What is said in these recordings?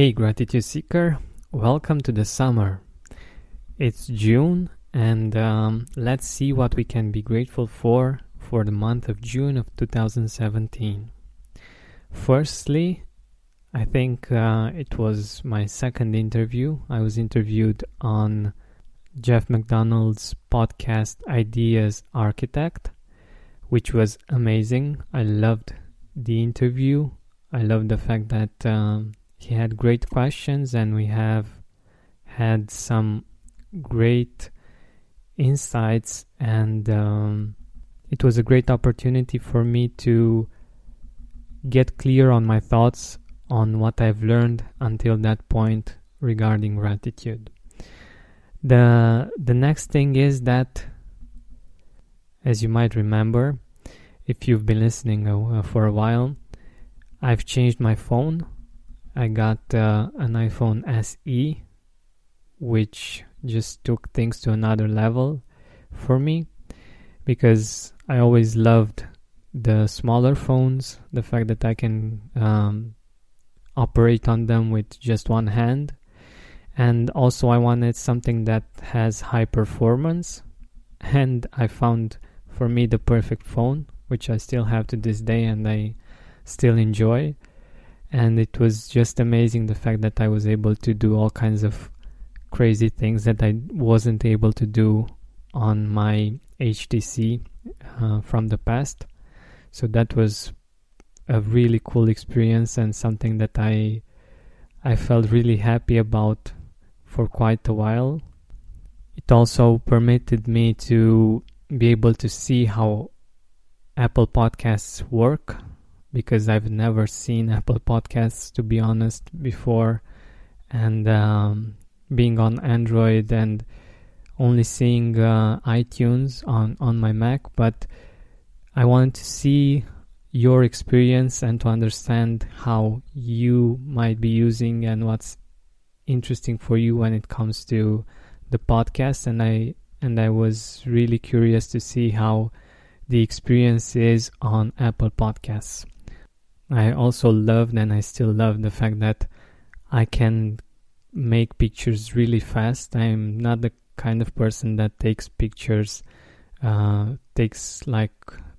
Hey, Gratitude Seeker, welcome to the summer. It's June, and um, let's see what we can be grateful for for the month of June of 2017. Firstly, I think uh, it was my second interview. I was interviewed on Jeff McDonald's podcast Ideas Architect, which was amazing. I loved the interview. I loved the fact that. Um, he had great questions and we have had some great insights and um, it was a great opportunity for me to get clear on my thoughts on what I've learned until that point regarding gratitude. The the next thing is that as you might remember if you've been listening uh, for a while I've changed my phone I got uh, an iPhone SE, which just took things to another level for me because I always loved the smaller phones, the fact that I can um, operate on them with just one hand. And also, I wanted something that has high performance. And I found for me the perfect phone, which I still have to this day and I still enjoy and it was just amazing the fact that I was able to do all kinds of crazy things that I wasn't able to do on my HTC uh, from the past. So that was a really cool experience and something that I I felt really happy about for quite a while. It also permitted me to be able to see how Apple Podcasts work because I've never seen Apple Podcasts to be honest before, and um, being on Android and only seeing uh, iTunes on on my Mac, but I wanted to see your experience and to understand how you might be using and what's interesting for you when it comes to the podcast. And I and I was really curious to see how the experience is on Apple Podcasts. I also loved and I still love the fact that I can make pictures really fast. I'm not the kind of person that takes pictures, uh, takes like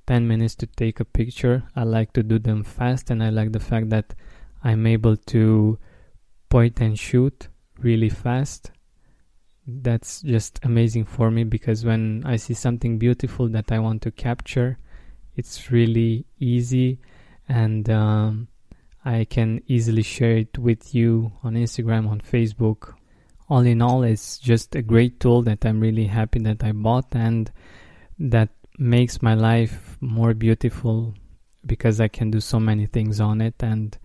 10 minutes to take a picture. I like to do them fast and I like the fact that I'm able to point and shoot really fast. That's just amazing for me because when I see something beautiful that I want to capture, it's really easy and um, I can easily share it with you on Instagram, on Facebook. All in all, it's just a great tool that I'm really happy that I bought and that makes my life more beautiful because I can do so many things on it and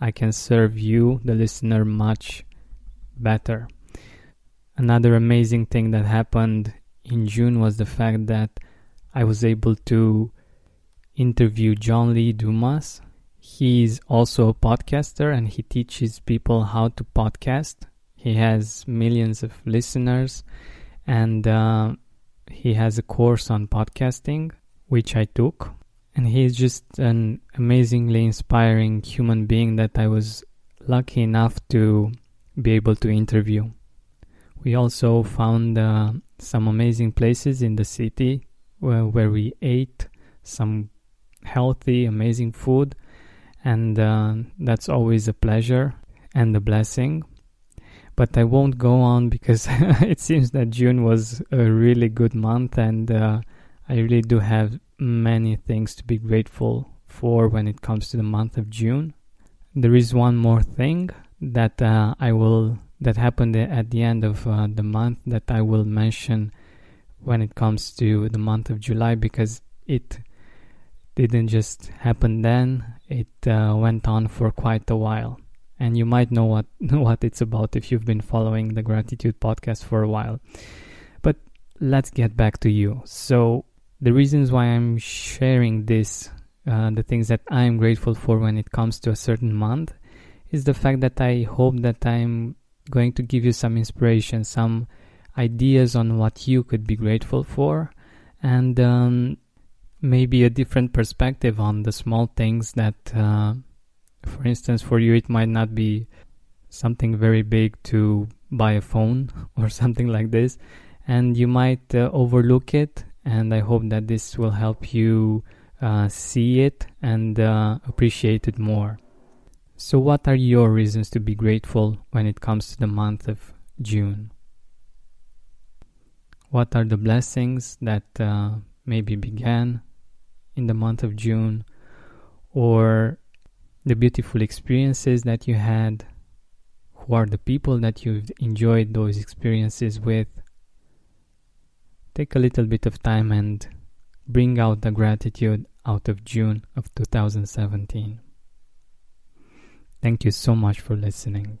I can serve you, the listener, much better. Another amazing thing that happened in June was the fact that I was able to interview John Lee Dumas. He's also a podcaster and he teaches people how to podcast. He has millions of listeners and uh, he has a course on podcasting, which I took. And he's just an amazingly inspiring human being that I was lucky enough to be able to interview. We also found uh, some amazing places in the city where, where we ate some healthy, amazing food, and uh, that's always a pleasure and a blessing. But I won't go on because it seems that June was a really good month, and uh, I really do have many things to be grateful for when it comes to the month of June. There is one more thing that uh, I will that happened at the end of uh, the month that I will mention when it comes to the month of July because it didn't just happen then, it uh, went on for quite a while. And you might know what, what it's about if you've been following the Gratitude podcast for a while. But let's get back to you. So, the reasons why I'm sharing this, uh, the things that I'm grateful for when it comes to a certain month, is the fact that I hope that I'm going to give you some inspiration, some ideas on what you could be grateful for, and um, maybe a different perspective on the small things that, uh, for instance, for you it might not be something very big to buy a phone or something like this, and you might uh, overlook it. And I hope that this will help you uh, see it and uh, appreciate it more. So, what are your reasons to be grateful when it comes to the month of June? What are the blessings that uh, maybe began in the month of June, or the beautiful experiences that you had? Who are the people that you've enjoyed those experiences with? Take a little bit of time and bring out the gratitude out of June of 2017. Thank you so much for listening.